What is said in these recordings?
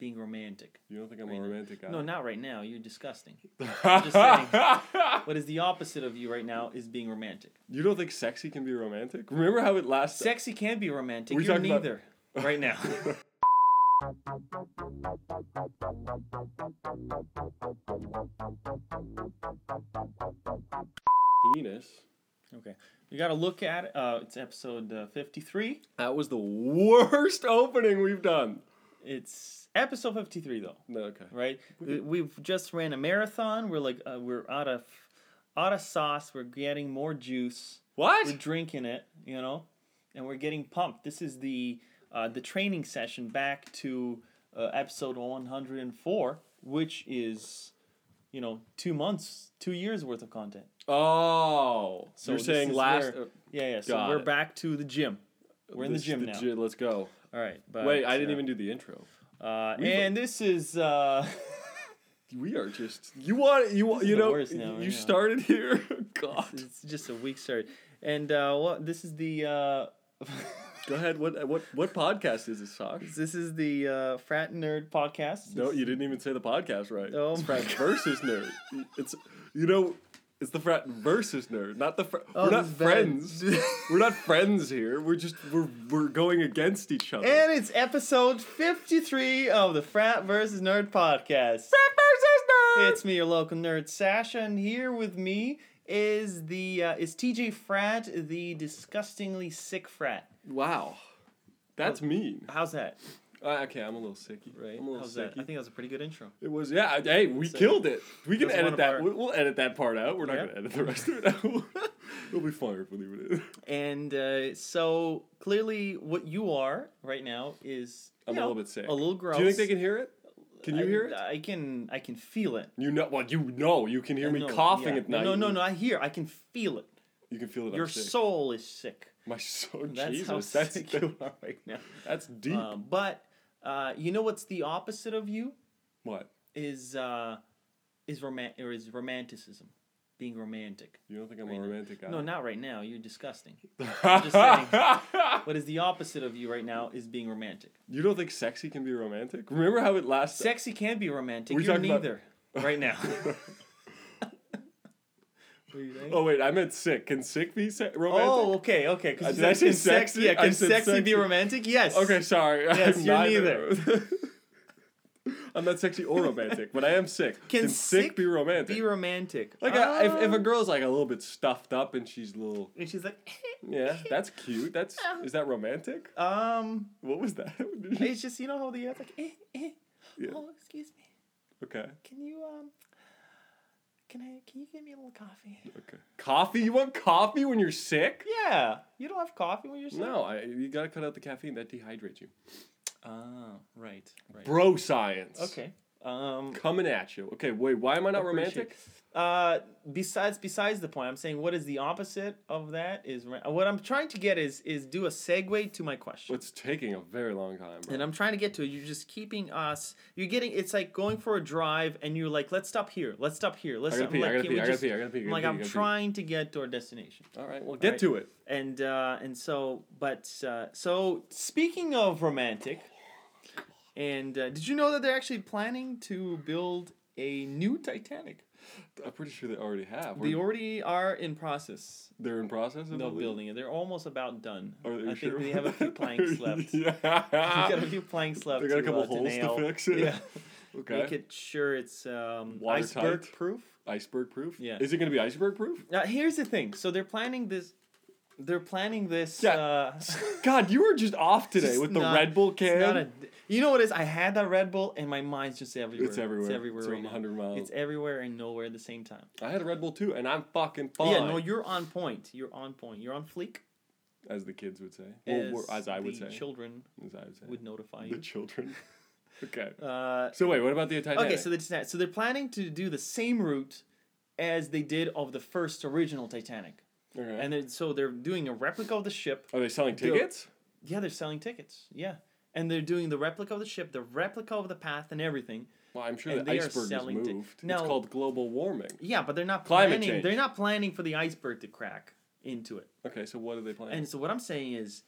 being romantic. You don't think I'm Right a now. romantic guy? No, not right now. You're disgusting. I'm just saying. What is the opposite of you right now is being romantic. you don't think sexy can be romantic? Remember how it last? Sexy can be romantic. We You're talked about- neither right now. penis. okay. You got to look at it. Uh, it's episode uh, 53. That was the worst opening we've done. It's episode 53 though, No, okay. right? We- We've just ran a marathon. We're like uh, we're out of out of sauce. We're getting more juice. What? We're drinking it, you know, and we're getting pumped. This is the uh, the training session back to uh, episode 104, which is you know two months, two years worth of content. Oh, So you're saying last? where- Yeah, yeah. So Got we're it. back to the gym. We're in the this- gym now. gy- let's go. All right. But, Wait, I didn't uh, even do the intro. Uh, and this is uh, We are just you want you want you know now, you yeah. started here. God, it's just a weak start. And uh, what this is the uh, go ahead. What what what podcast is this, Sock? this is the uh, frat nerd podcast. No, you didn't even say the podcast right. Oh it's frat God. versus nerd. It's you know, it's the frat versus nerd, not the fr- Oh, we're not this is bad. friends. we're not friends here. We're just we're we're going against each other. And it's episode 53 of the Frat versus Nerd podcast. frat versus nerd. It's me, your local nerd, Sasha, and here with me is the uh, is TJ Frat, the disgustingly sick frat. wow, that's mean. How's that? Uh, okay, I'm a little sicky. Right? I'm a little How's that? I think that was a pretty good intro. It was yeah. Hey, we So- killed it. We can edit that. We'll, we'll edit that part out. We're not Yeah. gonna edit the rest of it out. It'll be fine if we leave it in. And uh, so clearly, what you are right now is I'm you a little bit sick. a little gross. Do you think they can hear it? Can you I- hear it? I can. I can feel it. You know, well, you know, you can hear Uh, me coughing yeah. at night. No, no, no. I hear. I can feel it. You can feel it. Your soul is sick. My soul. That's Jesus, how that's sick you are right now. that's deep. Um, but uh, you know what's the opposite of you what? is uh, is roman or is romanticism, being romantic. You don't think I'm Right a now. romantic guy? No, not right now. You're disgusting. I'm just saying. What is the opposite of you right now is being romantic. You don't think sexy can be romantic? Remember how it last? Sexy can be romantic. We You're talked about- neither right now. What are you saying? Oh wait, I meant sick. Can sick be se- romantic? Oh, okay, okay. Uh, did I say sexy? Yeah, can sexy, sexy. be romantic? Yes. Okay, sorry. Yes, I'm you're neither. I'm not sexy or romantic, but I am sick. Can sick, sick be romantic? Be romantic. like a, if, if a Um, girl's like a little bit stuffed up and she's a little and she's like, yeah, that's cute. That's is that romantic? um, What was that? it's just you know how the like, eh, eh. Yeah. Oh, excuse me. okay, Can you um, can I? Can you give me a little coffee? okay. Coffee? You want coffee when you're sick? Yeah, you don't have coffee when you're sick. No, I, you gotta cut out the caffeine. That dehydrates you. Oh, right, right. Bro science. Okay. Um. Coming at you. Okay, wait. Why am I not romantic? Uh, besides besides the point, I'm saying what is the opposite of that is what I'm trying to get is is do a segue to my question. It's taking a very long time, bro. And I'm trying to get to it. You're just keeping us. You're getting. It's like going for a drive, and you're like, "Let's stop here. Let's stop here. Let's." I gotta stop. pee. I like, gotta can pee. we I gotta just- pee. I gotta pee. I I'm like, pee, I'm gotta pee. trying to get to our destination, All right, well, get right. to it. and uh, and so, but uh, so speaking of romantic, and uh, did you know that they're actually planning to build a new Titanic? I'm pretty sure they already have. They already are in process They're in process of of building? building it. They're almost about done. Are you I sure? think they have a few planks left. yeah. They got a few planks left. They got a couple uh, holes to nail. fix it? Yeah. Okay. Make it sure it's um, iceberg proof. Iceberg proof? Yeah. Is it going to be iceberg proof? Now here's the thing. So they're planning this. They're planning this. Yeah. Uh, God, you were just off today It's with the not- Red Bull can. You know what it is? I had that Red Bull and my mind's just everywhere. It's everywhere. It's everywhere It's right on now. 100 miles. It's everywhere and nowhere at the same time. I had a Red Bull too, and I'm fucking fine. Yeah, no, you're on point. You're on point. You're on fleek. as the kids would say. As, as I would the say. children as I would say. would notify the you. children. okay. Uh, So wait, what about the Titanic? Okay, so they're, so they're planning to do the same route as they did of the first original Titanic, Okay. and then so they're doing a replica of the ship. Are they selling tickets? Yeah, they're selling tickets. Yeah, and they're doing the replica of the ship, the replica of the path, and everything. Well, I'm sure And the iceberg is moved. No. It's called global warming. Yeah, but they're not Climate planning. change. They're not planning for the iceberg to crack into it. Okay, so what are they planning? And so what I'm saying is,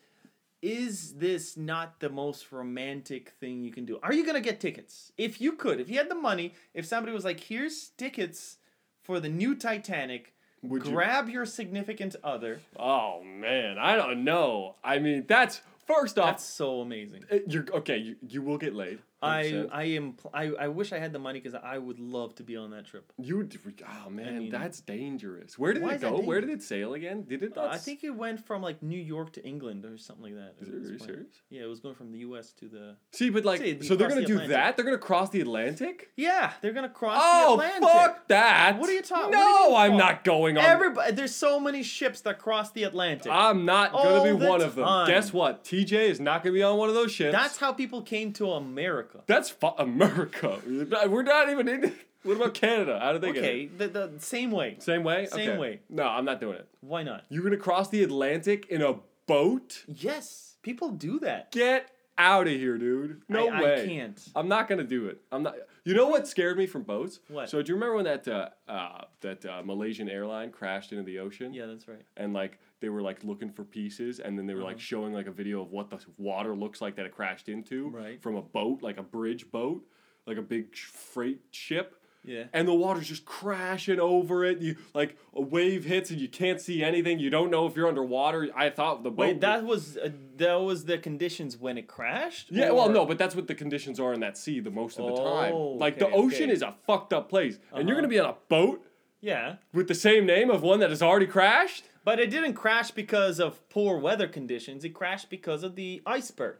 is this not the most romantic thing you can do? Are you gonna get tickets? If you could, if you had the money, if somebody was like, "Here's tickets for the new Titanic," Would you- grab your significant other. Oh man, I don't know. I mean, that's first off. That's so amazing. You're okay. You, you will get laid. I I am I, I wish I had the money because I would love to be on that trip. You would. Oh man, mean- that's dangerous. Where did it go? Where did it sail again? Did it? Uh, I think it went from like New York to England or something like that. Is it this really serious? Yeah, it was going from the U.S. to the. See, but like, so they're gonna the do Atlantic. that? They're gonna cross the Atlantic? Yeah, they're gonna cross Oh, the Atlantic. fuck that! What are you talking- No, you I'm not going on. Everybody, there's so many ships that cross the Atlantic. I'm not gonna All be one of them. Guess what? TJ is not gonna be on one of those ships. That's how people came to America. That's fu- America. We're not even in. What about Canada? How do they get Okay, it? the, the same way. Same way. Same Okay. way. No, I'm not doing it. Why not? You're gonna cross the Atlantic in a boat? Yes, people do that. Get out of here, dude. No I, way. I can't. I'm not gonna do it. I'm not. You know what scared me from boats? What? So do you remember when that uh, uh, that uh, Malaysian airline crashed into the ocean? Yeah, that's right. And like they were like looking for pieces, and then they were like Uh-huh. showing like a video of what the water looks like that it crashed into Right. from a boat, like a bridge boat, like a big freight ship. Yeah. And the water's just crashing over it. You like a wave hits and you can't see anything. You don't know if you're underwater. I thought the boat. Wait, that was uh, that was the conditions when it crashed. Yeah, well, no, but that's what the conditions are in that sea the most of the Oh, time. Like the ocean okay. is a fucked up place, and you're Uh-huh. gonna be on a boat Yeah, with the same name of one that has already crashed. but it didn't crash because of poor weather conditions. It crashed because of the iceberg,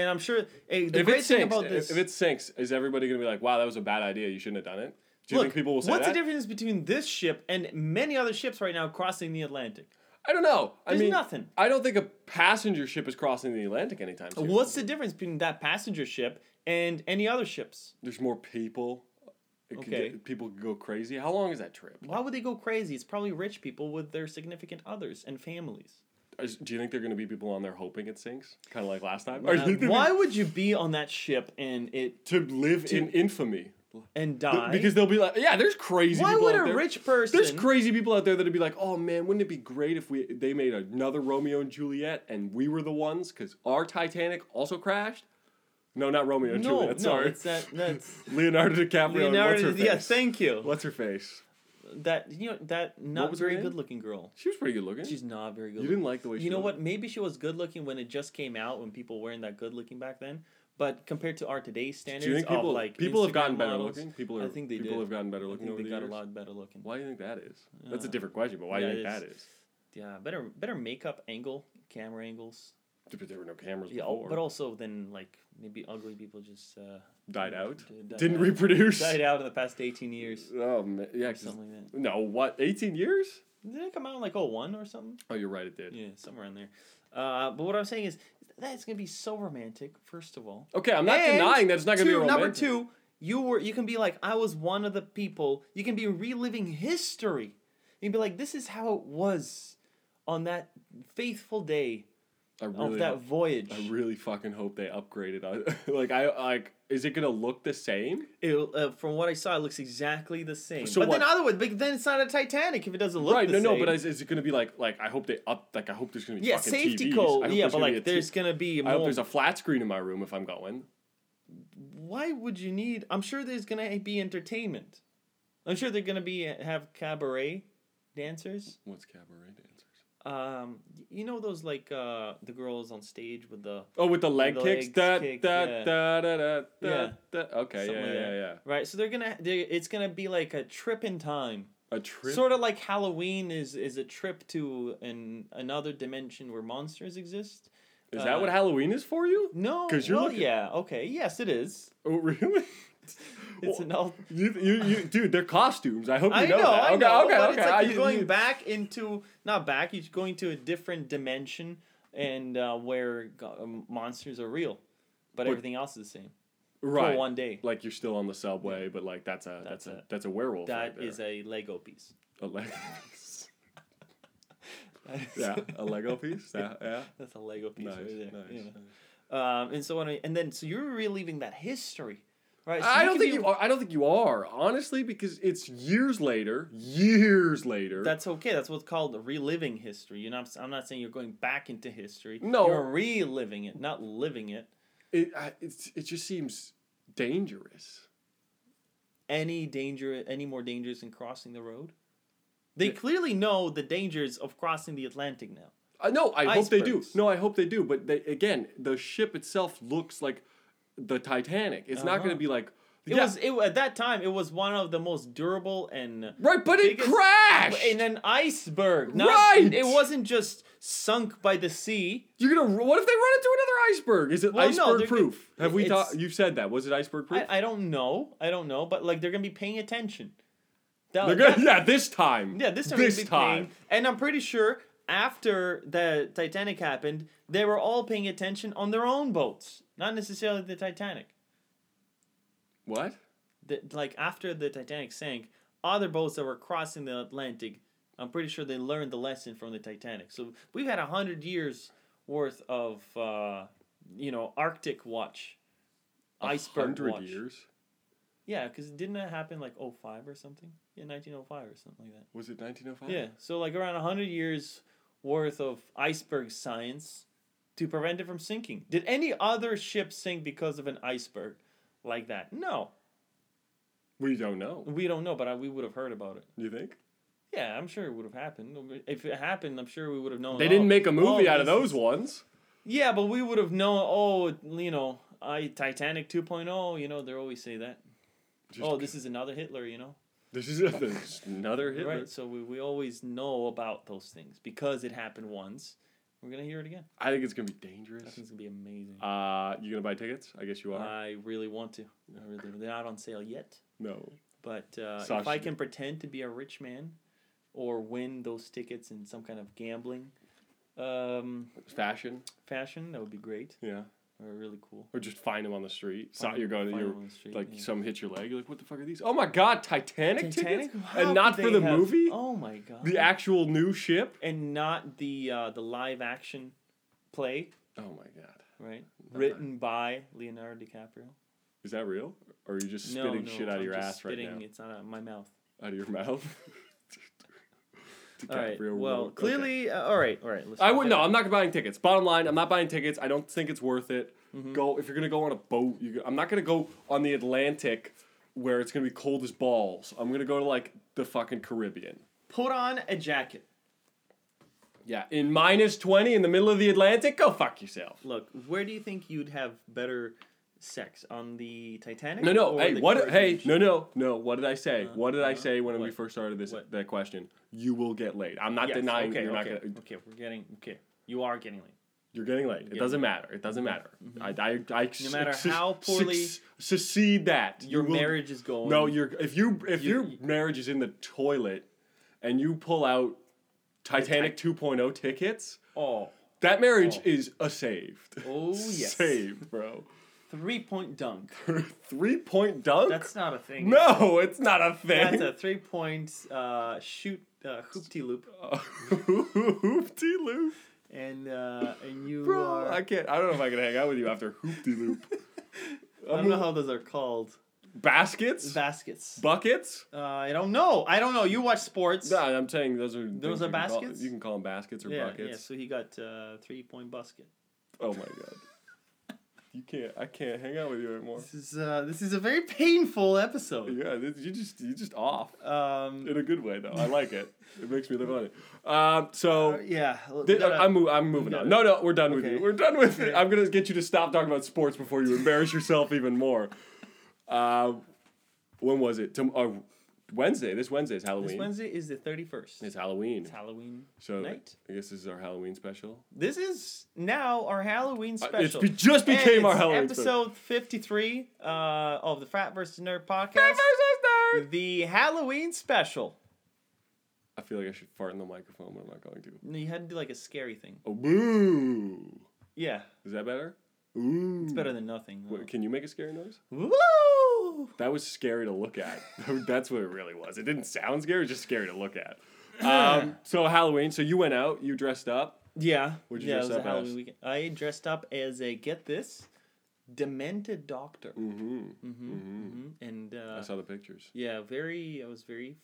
and I'm sure eh, the if great thing sinks, about this. if it sinks, is everybody gonna be like, "Wow, that was a bad idea. You shouldn't have done it"? Do you Look, think people will say what's that? the difference between this ship and many other ships right now crossing the Atlantic? I don't know. I There's mean, nothing. I don't think a passenger ship is crossing the Atlantic anytime soon. What's the difference between that passenger ship and any other ships? There's more people. It could Okay. get- people could go crazy. How long is that trip? Why would they go crazy? It's probably rich people with their significant others and families. Is- Do you think there are going to be people on there hoping it sinks, kind of like last time? Uh, you why would you be on that ship and it to live to- in infamy? and die? Because they'll be like, yeah, there's crazy. why people would out a there. rich person? There's crazy people out there that'd be like, oh man, wouldn't it be great if we they made another Romeo and Juliet and we were the ones because our Titanic also crashed. No, not Romeo and no, Juliet. no, Sorry, it's that that's Leonardo DiCaprio. and Leonardo. what's her Yeah, face? thank you. What's her face? That you know that not very good looking girl. She was pretty good looking. She's not very good. you didn't like the way she. You know looked? what? Maybe she was good looking when it just came out, when people weren't that good looking back then. But compared to our today's standards, Do you think people of like people have Instagram gotten better looking? People are I think they people did. have gotten better I looking think over they the got years. a lot better looking. Why do you think that is? That's a different question, but why Yeah, do you think that is. is? Yeah, better better makeup angle, camera angles. But there were no cameras Yeah, oh, before. but also then like maybe ugly people just uh, died out. d- died Didn't out. reproduce. died out in the past eighteen years. Oh man, yeah. something like that. No, what? Eighteen years? Did it come out in like 01 or something? Oh, you're right. It did. Yeah, somewhere in there. Uh, but what I'm saying is that's gonna be so romantic. First of all, Okay, I'm not And denying that it's not going to be romantic. Number two, you were you can be like, I was one of the people. You can be reliving history. You can be like, this is how it was on that faithful day I of really, that hope- voyage. I really fucking hope they upgraded. like I like, is it going to look the same? It, uh, from what I saw, it looks exactly the same. So but then what- other way, but then it's not a Titanic if it doesn't look right? the No, same. no. But is, is it going to be like like I hope they up like I hope there's going to be yeah, fucking safety TVs. Code. Yeah, but like t- there's gonna be I hope there's a flat screen in my room if I'm going. Why would you need? I'm sure there's gonna be entertainment. I'm sure they're gonna be have cabaret dancers. What's cabaret dancers? Um, you know those like uh the girls on stage with the Oh, with the leg The kicks. Da, kick, da, yeah. da, da, da, da, Yeah. da. Okay, Something yeah, like yeah, that. yeah. right. So they're gonna they it's gonna be like a trip in time. A trip. Sort of like Halloween is is a trip to an another dimension where monsters exist. is that what uh, Halloween is for you? No, 'Cause you're well, looking- yeah, okay, yes, it is. Oh, really? It's an old. You, you, you, dude, they're costumes. I hope you I know, know, that. I okay, know, okay, but okay. it's like I- you're going you- back into not back. You're going to a different dimension, and uh, where go- um, monsters are real, but, But- everything else is the same right. for one day. Like you're still on the subway, but like that's a that's, That's a it. that's a werewolf. That right is a Lego piece. a Lego. Piece. yeah, a Lego piece. Yeah, yeah. That's a Lego piece Nice, right there. nice. yeah. Um, and so on, and then so you're reliving that history Right. so I don't think be- you are. I don't think you are honestly because it's years later. Years later. That's okay. That's what's called reliving history. You know, I'm, not saying you're going back into history. No. You're reliving it, not living it. it. I- It's, it just seems dangerous. Any danger, any more dangerous than crossing the road? They Yeah. clearly know the dangers of crossing the Atlantic now. Uh, I know. I hope they do. No, I hope they do. But they, again, the ship itself looks like the Titanic. It's not going Uh-huh. to be like. It Yeah, was it at that time. It was one of the most durable and right, but it biggest- crashed. in an iceberg. Not, Right! It wasn't just sunk by the sea. You're gonna. What if they run into another iceberg? Is it Well, no, iceberg they're proof? Have we it's- thought? You've said that. Was it iceberg proof? I, I don't know. I don't know. But like they're gonna be paying attention. That- They're gonna. that- Yeah, this time. Yeah, this time. This be time. Paying, and I'm pretty sure after the Titanic happened, they were all paying attention on their own boats, not necessarily the Titanic. What? The, like after the Titanic sank, other boats that were crossing the Atlantic, I'm pretty sure they learned the lesson from the Titanic. So we've had a hundred years worth of, uh, you know, Arctic watch, iceberg hundred watch. years. Yeah, because didn't that happen like 05 or something? Yeah, 1905 or something like that. Was it 1905? Yeah, so like around 100 years worth of iceberg science to prevent it from sinking. Did any other ship sink because of an iceberg like that? No. We don't know. We don't know, but I, we would have heard about it. You think? Yeah, I'm sure it would have happened. If it happened, I'm sure we would have known. They oh, didn't make a movie oh, out of those is- ones. Yeah, but we would have known. Oh, you know, I Titanic 2.0. You know, they always say that. Just- oh, this is another Hitler. You know. This is there's another Hitler. Right. So we, we always know about those things because it happened once. We're gonna hear it again. I think it's gonna be dangerous. I think it's gonna be amazing. Uh, you gonna buy tickets? I guess you are. I really want to. I really, they're not on sale yet. no. But uh, if I can pretend to be a rich man, or win those tickets in some kind of gambling um, Fashion. fashion, that would be great. Yeah. Or really cool. Or just find them on the street. So Find- you're going. You're them on the street, like yeah. some hit your leg. You're like, what the fuck are these? Oh my god, Titanic, Titanic, tickets, How and not for the have- movie. Oh my god! The actual new ship. and not the uh, the live action play, Oh my god. right? Not Written by Leonardo DiCaprio. Is that real? Or are you just spitting no, shit out of I'm your just ass right spitting, now? It's out of my mouth. Out of your mouth. All right. DiCaprio Well, wrote- okay. clearly, uh, all right, all right. Let's I would no. I'm not buying tickets. Bottom line, I'm not buying tickets. I don't think it's worth it. Mm-hmm. Go if you're gonna go on a boat. You, I'm not gonna go on the Atlantic, where it's gonna be cold as balls. I'm gonna go to like the fucking Caribbean. Put on a jacket. Yeah, in minus twenty in the middle of the Atlantic. Go fuck yourself. Look, where do you think you'd have better sex on the Titanic? No, no. Hey, what? Caribbean Hey, no, no, no. What did I say? Uh, what did I uh, say when we first started this What? that question? You will get laid. I'm not Yes, denying okay, you're okay, not gonna. Okay, we're getting okay. You are getting late. You're getting laid. It Getting doesn't laid. matter. It doesn't mm-hmm. matter. Mm-hmm. I, I, I, No matter how poorly secede that Your You will- marriage is going. No, you're if you if You- your marriage is in the toilet, and you pull out Titanic 2.0 tickets, Oh, that marriage Oh. is a saved. Oh, yes. saved, bro. Three point dunk. Three point dunk. That's not a thing. no, it's not a thing. That's a three point uh, shoot uh, hoopty loop, Hoopty loop. and uh, and you Bro, are. I can't. I don't know if I can hang out with you after hoopty loop. I don't know how those are called. baskets, Baskets. buckets. Uh, I don't know. I don't know. You watch sports. No, I'm saying those are Those are you can call- baskets? you can call them baskets or yeah, buckets. yeah. So he got uh, three point basket. Oh my god. You can't. I can't hang out with you anymore. This is uh, this is a very painful episode. Yeah, this, you just you just off Um, in a good way though. I like it. It makes me live on it. Um, so yeah. we thi- gotta- I'm mo- I'm moving on. No, no, we're done with Okay. you. We're done with it. I'm gonna get you to stop talking about sports before you embarrass yourself even more. Uh, when was it? Tom- uh, Wednesday. This Wednesday is Halloween. This Wednesday is the thirty first. It's Halloween. It's Halloween So night. I guess this is our Halloween special. This is now our Halloween Uh, special. It's be- just And became our it's Halloween episode fifty three uh, of the Frat versus Nerd podcast. Versus nerd. The Halloween special. I feel like I should fart in the microphone, but I'm not going to. No, You had to do like a scary thing. Oh, boo! Yeah, Is that better? Ooh. it's better than nothing. Wait, can you make a scary noise? Woo! That was scary to look at. That's what it really was. It didn't sound scary. It was just scary to look at. Um, so Halloween. So you went out. You dressed up. Yeah. What'd you yeah, dress it was up a Halloween as? weekend. I dressed up as a get this, demented doctor. Mm-hmm. Mm-hmm. hmm And uh, I saw the pictures. yeah, very. It was very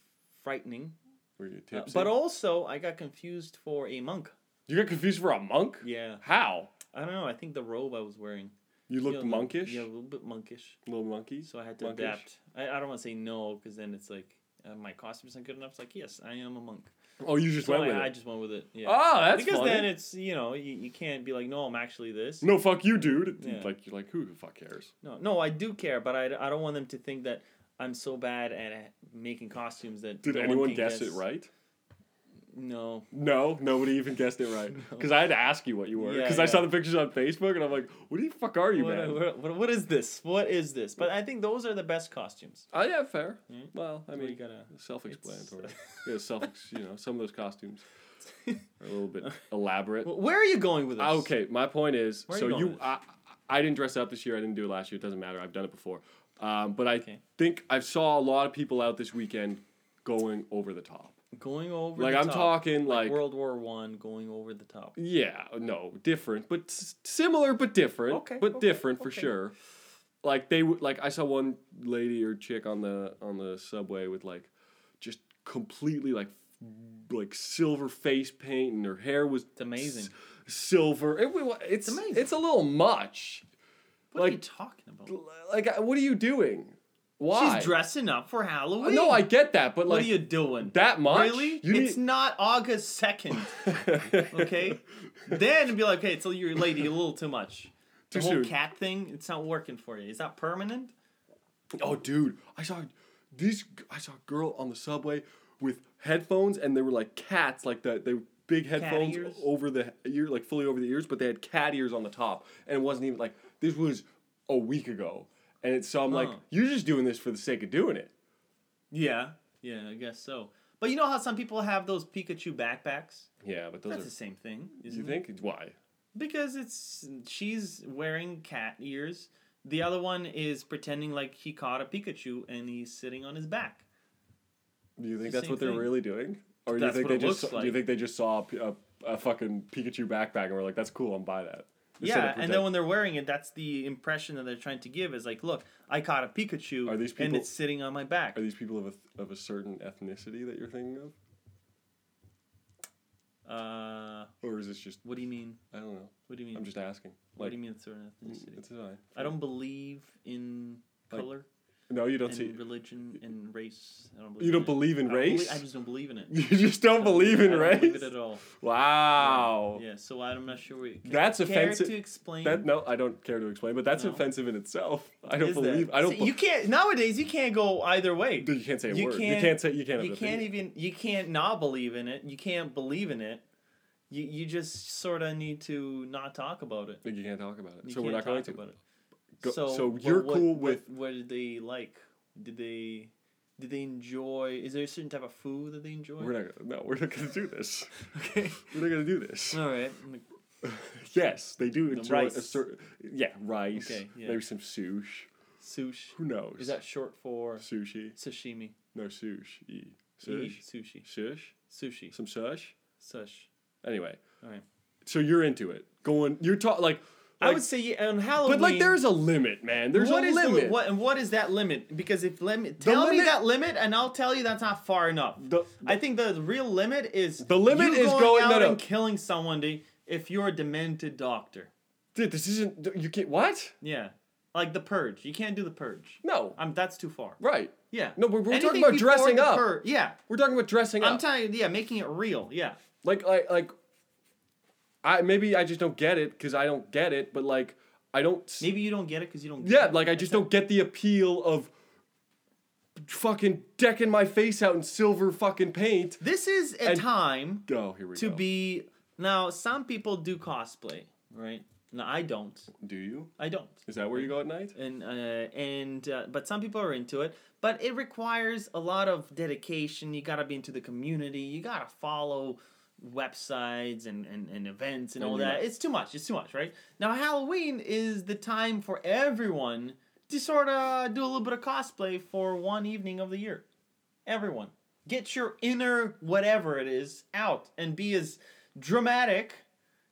frightening. Were you Uh, tipsy? but also, I got confused for a monk. you got confused for a monk? Yeah, How? I don't know. I think the robe I was wearing. You looked know, monkish. Yeah, a little bit monkish. A Little monkey. So I had to Monkish? adapt. I, I don't want to say no because then it's like uh, my costume's not good enough. It's like yes, I am a monk. Oh, you just So went I, with I it. I just went with it. Yeah. Oh, that's because funny. then it's you know you, you can't be like no I'm actually this. no, fuck you, dude. Yeah. Like you're like who the fuck cares? No, no, I do care, but I, I don't want them to think that I'm so bad at making costumes that. Did no anyone can guess it right? No. No, nobody even guessed it right. Because I had to ask you what you were. Yeah, Because I saw the pictures on Facebook and I'm like, what the fuck are you, What, man? what, what, what is this? What is this? But I think those are the best costumes. Oh yeah, fair. Yeah. Well, I where mean, gotta. self-explanatory. yeah, self. You know, some of those costumes are a little bit elaborate. Well, Where are you going with this? Okay, my point is, so you you. I, I didn't dress up this year. I didn't do it last year. It doesn't matter. I've done it before. Um, but I Okay. think I saw a lot of people out this weekend going over the top. Going over. Like I'm top. talking like, World War One, going over the top. yeah, no, different, but s- similar but different. Okay, but okay, different for okay. sure. Like they would like I saw one lady or chick on the on the subway with like just completely like like silver face paint and her hair was It's amazing. s- silver. It, wa- it's amazing. it's a little much. What are you talking about? Like what are you doing? Why? She's dressing up for Halloween. No, I get that, but like, What are you doing? that much. Really? You it's need- not August second. Okay. then be like, okay, so you're lady, a little too much. The Too whole soon. cat thing, it's not working for you. Is that permanent? Oh, dude, I saw these. I saw a girl on the subway with headphones, and they were like cats, like the they big headphones over the ear, like fully over the ears, but they had cat ears on the top, and it wasn't even like this was a week ago, and it's so I'm like, Huh. you're just doing this for the sake of doing it. Yeah. Yeah, I guess so. But you know how some people have those Pikachu backpacks? Yeah, but those That's are. the same thing, you it? think why? Because it's she's wearing cat ears. The other one is pretending like he caught a Pikachu and he's sitting on his back. Do you think that's what they're thing. really doing, or do you think they just looks do you think they just saw a fucking Pikachu backpack and were like, that's cool, I'm buy that. Yeah, and then when they're wearing it, that's the impression that they're trying to give is like, look, I caught a Pikachu Are these people, and it's sitting on my back. Are these people of a, of a certain ethnicity that you're thinking of? Uh, Or is this just, what do you mean? I don't know. What do you mean? I'm just asking. what do you mean it's certain ethnicity? it's fine. I don't believe in Like, color No, you don't see. religion and race. I don't believe You don't in believe in I race? I just don't believe in it. You just don't believe in I don't race? believe it at all. Wow. Yeah, so I'm not sure. We, That's care offensive. to explain. That no, I don't care to explain, but that's No. offensive in itself. I don't Is that- believe. I don't. See, you can't nowadays. You can't go either way. be- you can't say a you word. can't- can't say. You can't. you can't even you can't not believe in it you can't believe in it you you just sort of need to not talk about it Like, You can't talk about it. you so we're not going to. about it Go- so so what- you're what- cool what- with. what did they like did they did they enjoy is there a certain type of food that they enjoy We're not. gonna- No, we're not going to do this. okay We're not going to do this. all right yes, they do enjoy rice. a certain. Yeah, rice. Okay, yeah. Maybe some sushi. sushi Who knows? is that short for sushi? sashimi No sushi. E, Sush. sushi Shush. sushi Some sush. sush Anyway. all right So you're into it. Going. You're talking like. I would say yeah, on Halloween But like, there's a limit, man. There's What a is the- limit. what and what is that limit? Because if limit, The tell me that limit, and I'll tell you that's not far enough. The- I think the real limit is The limit is going, going- out no, no. Uh, and killing someone to, if you're a demented doctor. Dude, this isn't. You can't. What? Yeah, like the purge. You can't do the purge. No. I'm. that's too far. Right. Yeah. No, we're, we're talking about dressing up. yeah, We're talking about dressing up. I'm up. telling you. Yeah, making it real. Yeah. like, like, like. I maybe I just don't get it because I don't get it, but like I don't. Maybe you don't get it because you don't. Get Yeah, it. like I just don't get the appeal of fucking decking my face out in silver fucking paint. This is a And- time Oh, here we to go. be. Now, some people do cosplay, right? No, I don't. Do you? I don't. Is that where you go at night? and uh, and uh, but some people are into it but it requires a lot of dedication you gotta be into the community you gotta follow websites and, and, and events and all that it's too much it's too much right now halloween is the time for everyone to sort of do a little bit of cosplay for one evening of the year everyone get your inner whatever it is out and be as dramatic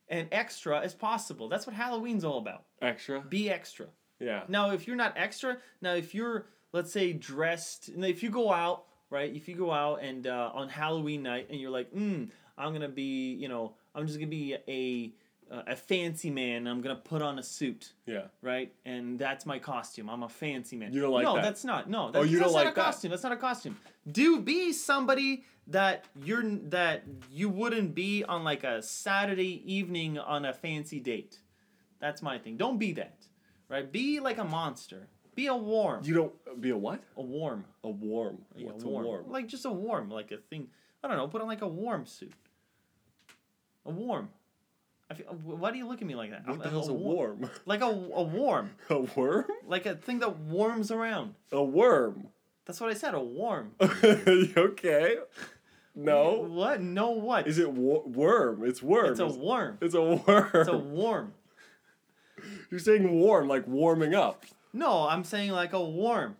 and extra as possible. That's what Halloween's all about. Extra. Be extra. Yeah. Now, if you're not extra, now if you're let's say dressed, if you go out, right? If you go out and uh, on Halloween night and you're like, mm, I'm gonna be, you know, I'm just gonna be a uh, a fancy man. I'm gonna put on a suit, Yeah. right? And that's my costume. I'm a fancy man. You don't like no, that? that's not. No, that's, you that's don't not like a that? costume. That's not a costume. Do be somebody that you're that you wouldn't be on like a Saturday evening on a fancy date. That's my thing. Don't be that, right? Be like a monster. Be a warm. You don't be a what? a warm. A warm. Yeah, What's warm. a warm? Like just a warm, like a thing. I don't know. Put on like a warm suit. A warm. I feel, why do you look at me like that? What I'm- the hell's a wa- warm? Like a, a warm, a worm? like a thing that warms around. A worm. That's what I said. A warm. okay. No. What? No. What? Is it wor- worm? It's worm. It's a worm. It's a worm. It's a warm. You're saying warm, like warming up. No, I'm saying like a warm.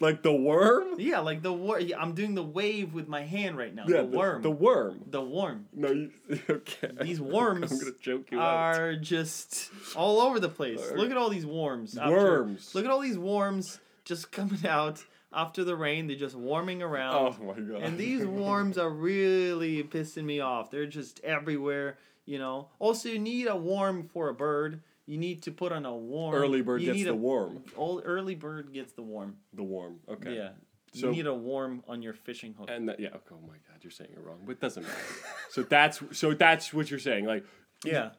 Like the worm? Yeah, like the worm. Yeah, I'm doing the wave with my hand right now. Yeah, the worm. The worm. The worm. No, you, okay. These worms I'm gonna joke you out. are just all over the place. Look at all these worms. after- Worms. look at all these worms just coming out after the rain. They're just warming around. Oh my god. And these worms are really pissing me off. They're just everywhere, you know. Also, you need a worm for a bird. You need to put on a warm. early bird gets the a, worm. Old early bird gets the worm. The worm. Okay. Yeah. So- you need a worm on your fishing hook. And that, yeah. Oh my god, you're saying it wrong, but it doesn't matter. so that's so that's what you're saying. Like yeah.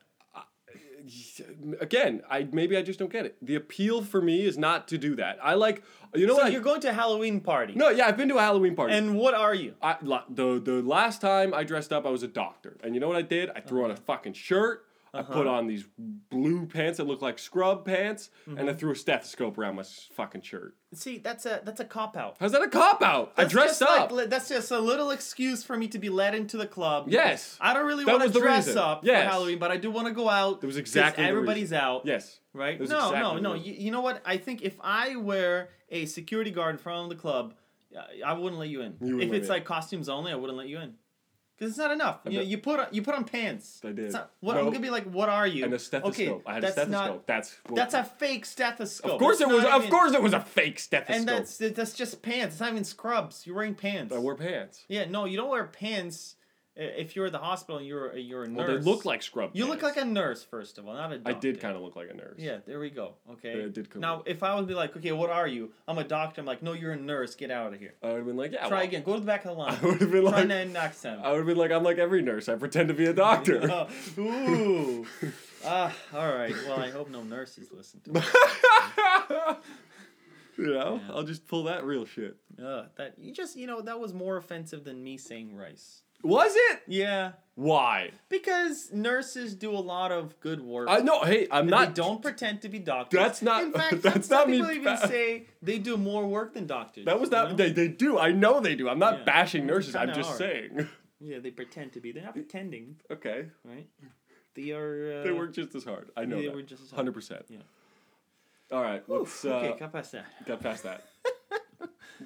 again, I maybe I just don't get it. The appeal for me is not to do that. I like you know So what? you're going to a Halloween party. no, yeah, I've been to a Halloween party. And what are you? I, the the last time I dressed up, I was a doctor, and you know what I did? I threw on a fucking shirt. I put on these blue pants that look like scrub pants, and Mm-hmm. I threw a stethoscope around my fucking shirt. See, that's a that's a cop out. How's that a cop out? I dressed up. Like, that's just a little excuse for me to be led into the club. Yes. I don't really want to dress up Yes. for Halloween, but I do want to go out. It was exactly everybody's out. yes. Right? No, exactly no, no. You, you know what? I think if I wear a security guard in front of the club, I- I wouldn't let you in. You if it's like costumes only, I wouldn't let you in. Because it's not enough. You, bet- you put on, you put on pants. I did. It's not, what, No. I'm gonna be like, what are you? And a stethoscope. Okay, I had a that's stethoscope. Not, that's that's a fake stethoscope. Of course That's it was. Of even- course it was a fake stethoscope. And that's that's just pants. It's not even scrubs. You're wearing pants. I wore pants. Yeah, no, you don't wear pants uh, if you're at the hospital and you're you're a nurse. Well, they look like scrub. you look like a nurse first of all, not a I doctor. I did kind of look like a nurse. Yeah, there we go. Okay. It did come now, if I would be like, okay, what are you? I'm a doctor. I'm like, no, you're a nurse. Get out of here. I would have been like, yeah. Try well, again. Go to the back of the line. I would have been Try like, time. I would have been like, I'm like every nurse. I pretend to be a doctor. Ooh. Ah, all right. Well, I hope no nurses listen to me. you know, Yeah. I'll just pull that real shit. Uh, that you just you know that was more offensive than me saying rice. Was it? Yeah, Why? because nurses do a lot of good work. I know. Hey, I'm And not. They don't pretend to be doctors. That's not- In fact, that's not some me people even say they do more work than doctors. That was you not. know? They, they do. I know they do. I'm not Yeah. bashing nurses. I'm just saying. Yeah, they pretend to be. They're not pretending, Okay. right? They are. Uh, They work just as hard. I know they that. work just as hard. Hundred percent. Yeah. All right. Let's. Uh, okay, got past that. Got past that.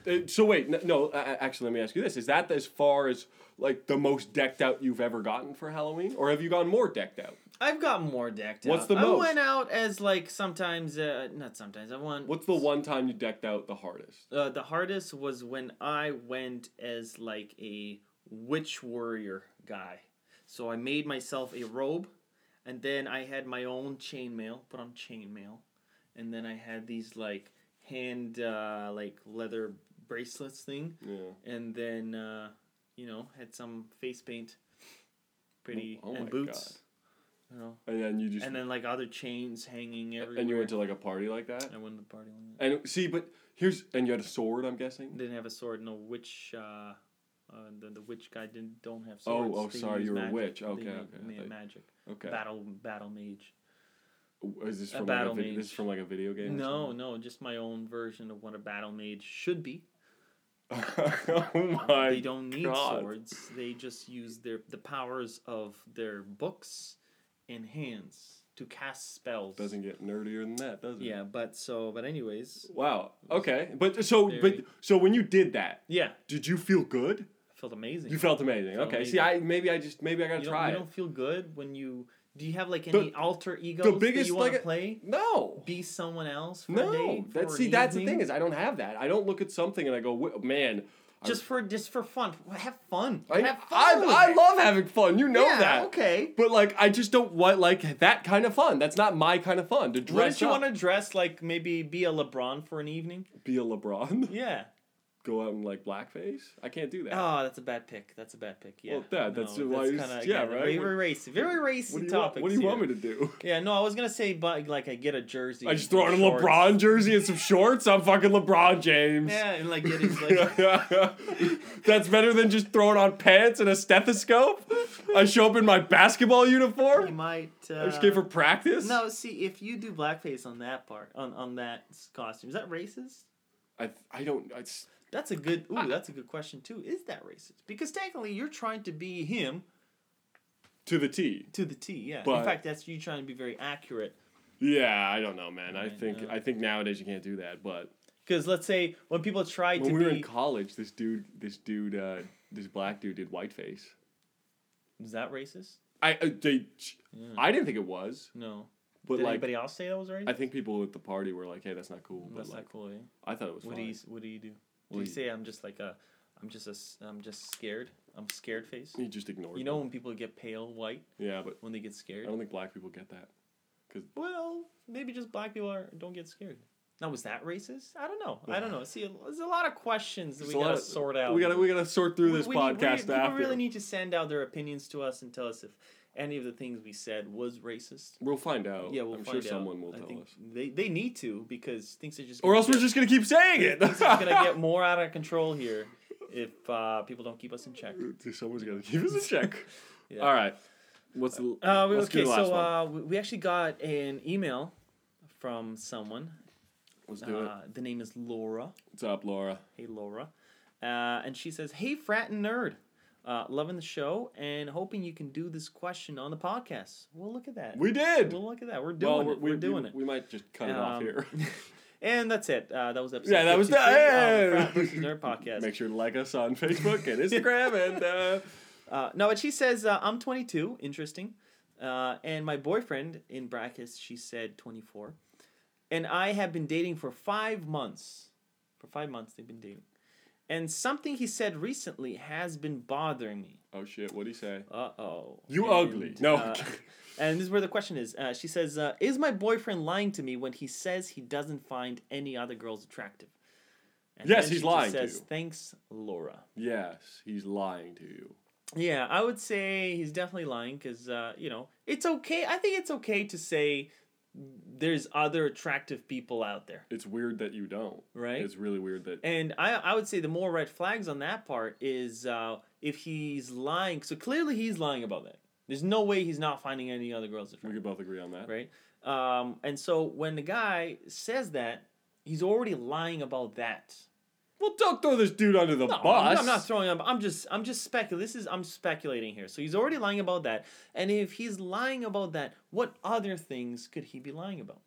Uh, so wait, no. Actually, let me ask you this: Is that as far as like the most decked out you've ever gotten for Halloween, or have you gone more decked out? I've got more decked What's out. the I went out as like sometimes, uh, not sometimes. I went. What's the one time you decked out the hardest? Uh, the hardest was when I went as like a witch warrior guy. So I made myself a robe, and then I had my own chainmail. Put on chainmail, and then I had these like hand uh, like leather bracelets thing, Yeah. and then uh, you know had some face paint, pretty Oh- oh and boots. You know, And then you just and then like other chains hanging everywhere. and you went to like a party like that. I went to the party. Like that. And see, but here's and you had a sword. I'm guessing. Didn't have a sword. No witch. Uh, uh, the the witch guy didn't don't have Oh, swords. oh, They sorry, use you were a magic. witch. They Okay, made- okay, magic. Okay. Battle battle mage. Is this a from battle like a vid- this is from like a video game? No, no, just my own version of what a battle mage should be. oh my! they don't need God. swords. They just use their the powers of their books and hands to cast spells. Doesn't get nerdier than that, does it? Yeah, but so but anyways, Wow. Okay. But so but so when you did that, yeah, did you feel good? felt amazing. You felt amazing. Felt okay. See. I maybe I just maybe I gotta you try you it. don't feel good when you. Do you have like The- any alter egos that biggest, you want to like, play? No. Be someone else for a No. for see. That's the thing is I don't have that. I don't look at something and I go, "Wh- man. Just for just for fun. Have fun. I, have fun. I, I love having fun. You know yeah, that. Okay. But like, I just don't want like that kind of fun. That's not my kind of fun to dress Wouldn't you up. want to dress like maybe be a LeBron for an evening? Be a LeBron. Yeah. Go out in like blackface. I can't do that. Oh, that's a bad pick. That's a bad pick. Yeah. Well, yeah, that's no, why that's kinda, yeah, again, right? Very, What- very racy. Very racy what do you want, what do you here. want me to do? Yeah, no, I was gonna say, but like I get a jersey. I just throw on a shorts. LeBron jersey and some shorts. I'm fucking LeBron James. Yeah, and like get his like. That's better than just throwing on pants and a stethoscope. I show up in my basketball uniform. might. Uh, I just came for practice. No, see, if you do blackface on that part, on on that costume, is that racist? I I don't. It's, That's a good. Ooh, that's a good question too. Is that racist? Because technically, you're trying to be him to the T. to the T. Yeah. In fact, that's you trying to be very accurate. Yeah, I don't know, man. I Right, think no. I think nowadays you can't do that. But Because let's say when people try when to When we were in college, this dude, this dude, uh, this black dude did whiteface. is that racist? I uh, they, Yeah. I didn't think it was, No. but Did like anybody else say that was racist? I think people at the party were like, "Hey, that's not cool." That's but like, not cool. Eh? I thought it was What do fine. you What do you do? Do Well, you say I'm just like a, I'm just a, I'm just scared. I'm scared face. You just ignored. You know them. when people get pale white Yeah, but when they get scared. I don't think black people get that. Cause Well, maybe just black people are don't get scared. Now was that racist? I don't know. I don't know. See, there's a lot of questions that we There's lot gotta of- sort out. We gotta we gotta sort through We- this we we podcast need- people after. really need to send out their opinions to us and tell us if any of the things we said was racist. We'll find out. yeah, we'll I'm find sure out. someone will I tell think us. They they need to because things are just. Or gonna else we're just gonna keep saying it. things are gonna get more out of control here if uh, people don't keep us in check. Someone's gotta keep us in check. Yeah. All right. What's the? Uh, we- okay, the so uh, we actually got an email from someone. Let's do it. Uh, the name is Laura. What's up, Laura? Hey, Laura. Uh, and she says, Hey, frat and nerd. Uh, loving the show and hoping you can do this question on the podcast. Well, look at that. We did. Well, look at that. We're doing well, it. we, We're doing we, it. We might just cut it off Um, here. and that's it. Uh, that was episode Yeah, that was the- 53 of hey! Versus Nerd podcast. Make sure to like us on Facebook and Instagram and. Uh, Uh, no, but she says, uh, I'm 22. Interesting. Uh, and my boyfriend, in brackets, she said 24. And I have been dating for five months. For five months, they've been dating. And something he said recently has been bothering me. oh shit! What'd he say? Uh oh. You ugly. No. Uh, and this is where the question is. Uh, she says, uh, "Is my boyfriend lying to me when he says he doesn't find any other girls attractive?" And Yes, he's lying to Says, you. "Thanks, Laura." yes, he's lying to you. Yeah, I would say he's definitely lying because uh, you know it's okay. I think it's okay to say there's other attractive people out there, It's weird that you don't. right? It's really weird that. And I, I would say the more red flags on that part is uh, if he's lying. So clearly he's lying about that. There's no way he's not finding any other girls attractive. We could both agree on that. right? Um, and so when the guy says that, he's already lying about that. Well, don't throw this dude under the No, bus. I'm, not throwing him. I'm just I'm just speculating. This is I'm speculating here. So he's already lying about that. And if he's lying about that, what other things could he be lying about?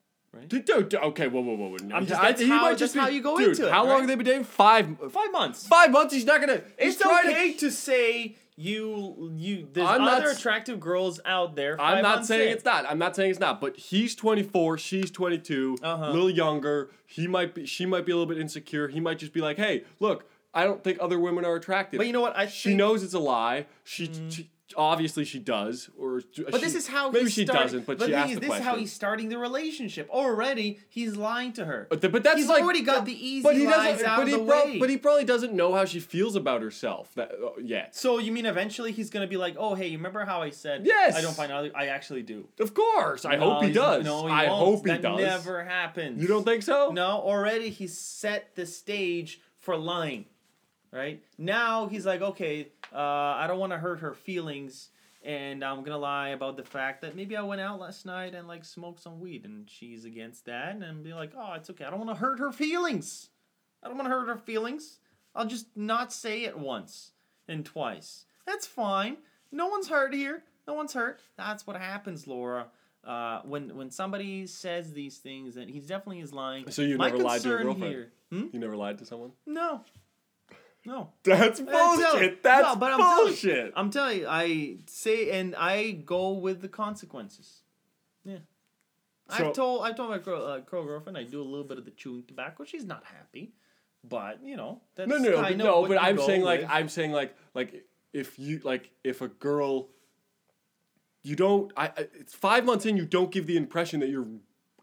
Dude, dude, dude, okay, whoa, whoa, whoa. whoa. I'm just- I- that's how- that's just be- how you go dude, into it, How long have they been dating? Five. Five months. Five months. He's not gonna. He's It's trying okay to. to, say you you. There's I'm other s- attractive girls out there. I'm not saying in. it's not. I'm not saying it's not. But he's 24. She's 22. A Uh-huh. little younger. He might be. She might be a little bit insecure. He might just be like, "Hey, look, I don't think other women are attractive." But you know what? I she knows it's a lie. She, she obviously she does, or But this is how maybe she starting, doesn't. But, the she is, the this question. is how he's starting the relationship. Already, he's lying to her. But, the, but that's He's like, already got the easy but he lies doesn't. out but of the prob- way. But he probably doesn't know how she feels about herself that uh, yet. So you mean eventually he's gonna be like, oh hey, you remember how I said Yes. I don't find other I actually do. Of course, I No, hope he does. No, he I won't. hope he that does. Never happens. You don't think so? No, already he's set the stage for lying. Right now he's like, okay, uh, I don't want to hurt her feelings, and I'm gonna lie about the fact that maybe I went out last night and like smoked some weed, and she's against that, and be like, oh, it's okay. I don't want to hurt her feelings. I don't want to hurt her feelings. I'll just not say it once and twice. That's fine. No one's hurt here. No one's hurt. That's what happens, Laura. Uh, when when somebody says these things, and he definitely is lying. So you My never lied to a girlfriend? Here, hmm? You never lied to someone? No, No. That's bullshit. That's no, but I'm telling bullshit. I'm telling you, I say and I go with the consequences. Yeah. So- I've told I've told my girl, uh, girl girlfriend I do a little bit of the chewing tobacco. She's not happy, but you know that's no, no, no, but, no. But I'm saying like. I'm saying like like if you like if a girl, you don't. I, I it's five months in. You don't give the impression that you're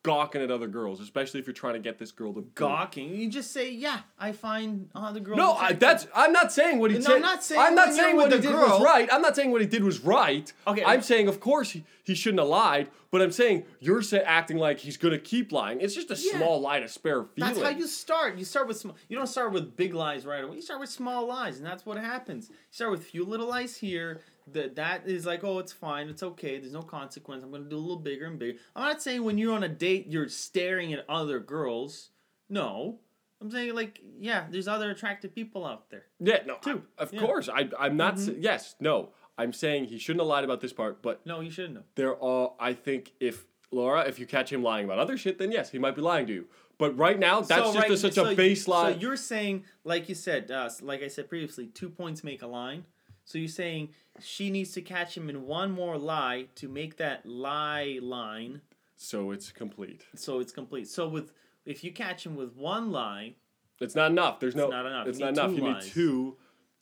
gawking at other girls, especially if you're trying to get this girl to gawking. You just say, yeah, I find other girls. No, I, attractive." that's. I'm not saying what he No, said. I'm not saying I'm not when you're saying what he did was right. I'm not saying what he did was right. Okay. I'm saying, of course, he, he shouldn't have lied. But I'm saying you're say, acting like he's gonna keep lying. It's just a Yeah. small lie to spare feelings. That's how you start. You start with small. You don't start with big lies right away. You start with small lies, and that's what happens. You start with few little lies here. That that is like, oh, it's fine, it's okay. There's no consequence. I'm gonna do a little bigger and bigger. I'm not saying when you're on a date you're staring at other girls. No, I'm saying like, yeah, there's other attractive people out there. Yeah, no, Too. I- of Yeah. Mm-hmm. course. I, I'm not. sa- yes, no. I'm saying he shouldn't have lied about this part. But No, he shouldn't have. there are. I think if Laura, if you catch him lying about other shit, then yes, he might be lying to you. But right now, that's just right- a, such so- a baseline. So you're saying, like you said, uh, like I said previously, two points make a line. So you're saying she needs to catch him in one more lie to make that lie line so it's complete. so it's complete. So with if you catch him with one lie, It's not enough. There's no. not enough. It's You not need enough. You need two.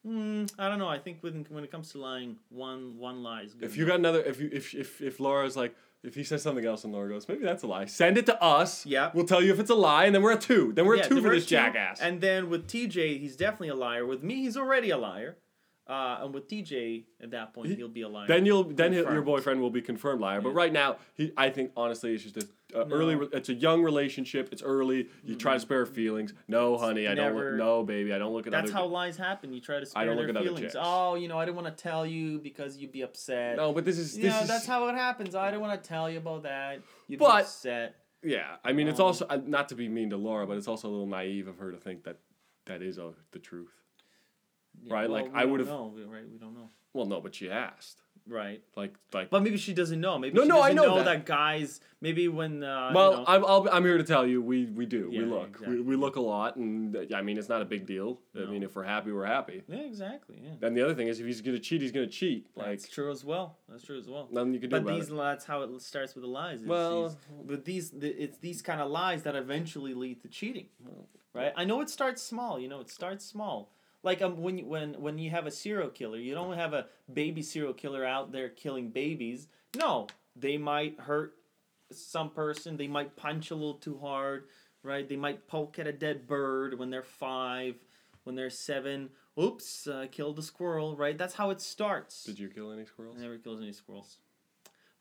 mm, I don't know. I think when when it comes to lying, one one lie is good. If you enough. got another, if you if if if Laura's like, if he says something else and Laura goes, maybe that's a lie. Send it to us. Yeah. We'll tell you if it's a lie, and then we're at two. Then we're Yeah, at two for this two. jackass. And then with TJ, he's definitely a liar. With me, he's already a liar. Uh, and with DJ, at that point, He- he'll be a liar. then you'll then he'll, your boyfriend will be confirmed liar. But right now, he I think honestly it's just a, a No. early. It's a young relationship. It's early. You try to spare feelings. No, honey, I don't. never- Look, no, baby, I don't look at That's other. how lies happen. You try to spare I don't look at other feelings. chicks. Oh, you know, I didn't want to tell you because you'd be upset. no, but this is you know, is that's how it happens. I didn't want to tell you about that. You'd But- be upset. yeah. I mean, it's Um, also uh, not to be mean to Laura, but it's also a little naive of her to think that that is uh, the truth. Yeah, Right, well, like, I know, we- Right, we don't know. Well, no, but she asked. Right, Like like. but maybe she doesn't know. Maybe No, she no, I know know that. guys. Maybe when uh, well, you know, I'm I'll, I'm here to tell you we we do Yeah, we look exactly. we, we look a lot and uh, I mean it's not a big deal. I mean if we're happy we're happy. yeah, exactly. Yeah, And the other thing is if he's gonna cheat he's gonna cheat. Like that's true as well. That's true as well. nothing you can do But about these it. that's how it starts with the lies. Well- these- with these the, it's these kind of lies that eventually lead to cheating, right? I know it starts small. You know, it starts small. Like um, when you, when when you have a serial killer, you don't have a baby serial killer out there killing babies. No, they might hurt some person. They might punch a little too hard, right? They might poke at a dead bird when they're five, when they're seven. Oops, uh, killed a squirrel, right? That's how it starts. Did you kill any squirrels? Never kills any squirrels.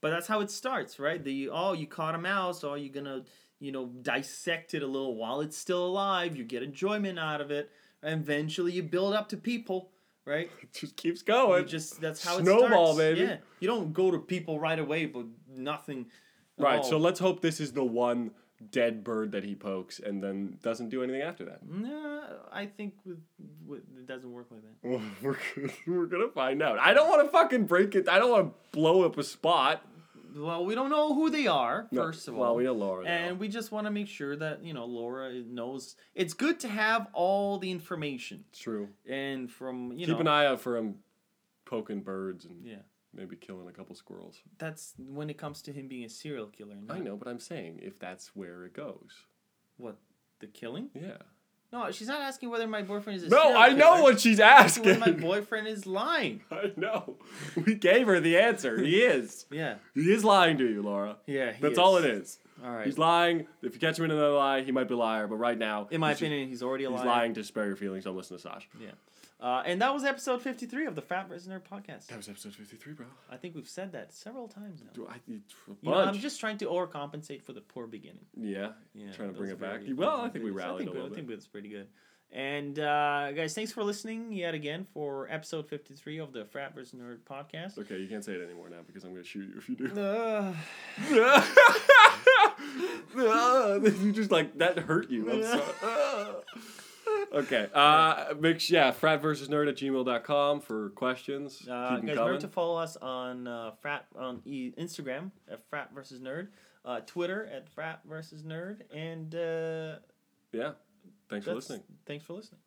But that's how it starts, right? The oh, you caught a mouse, oh, you're gonna, you know, dissect it a little while it's still alive. You get enjoyment out of it, and eventually you build up to people, right? It just keeps You going. just that's how it Snowball, baby. Yeah, you don't go to people right away, but nothing. right. oh, So let's hope this is the one dead bird that he pokes and then doesn't do anything after that. Nah, I think with, with it doesn't work like that. we're, we're gonna find out. I don't want to fucking break it. I don't want to blow up a spot. Well, we don't know who they are, No, first of all. well, we know Laura. and now. we just want to make sure that you know Laura knows. It's good to have all the information, it's true. and from you Keep know, an eye out for him poking birds and yeah, maybe killing a couple squirrels. that's when it comes to him being a serial killer. I know, but I'm saying if that's where it goes. what the killing. Yeah. No, she's not asking whether my boyfriend is a No, I know killer. what she's asking whether my boyfriend is lying. I know. We gave her the answer. He is. Yeah, He is lying to you, Laura. yeah. he That's all it is. All right. He's lying. If you catch him in another lie, he might be a liar. But right now, In my he's just- opinion, he's already a liar. he's lying to spare your feelings. Don't listen to Sash. Yeah. Uh, and that was episode 53 of the Fat. Nerd podcast. That was episode 53, bro. I think we've said that several times now. Do I, You know. I'm just trying to overcompensate for the poor beginning. yeah. Yeah, Trying to bring it back. Well, I think we I rallied think a we- little I think bit. that's pretty good. And uh, guys, thanks for listening yet again for episode 53 of the Frat vs. Nerd podcast. Okay, you can't say it anymore now because I'm going to shoot you if you do. Uh, you just like that hurt you. Okay. Uh, make sure, yeah, frat versus nerd at gmail.com for questions. uh, guys, coming. remember to follow us on uh, Frat on e- Instagram at Frat vs. Nerd, uh, Twitter at Frat vs. Nerd, and uh, yeah. Thanks for listening. Thanks for listening.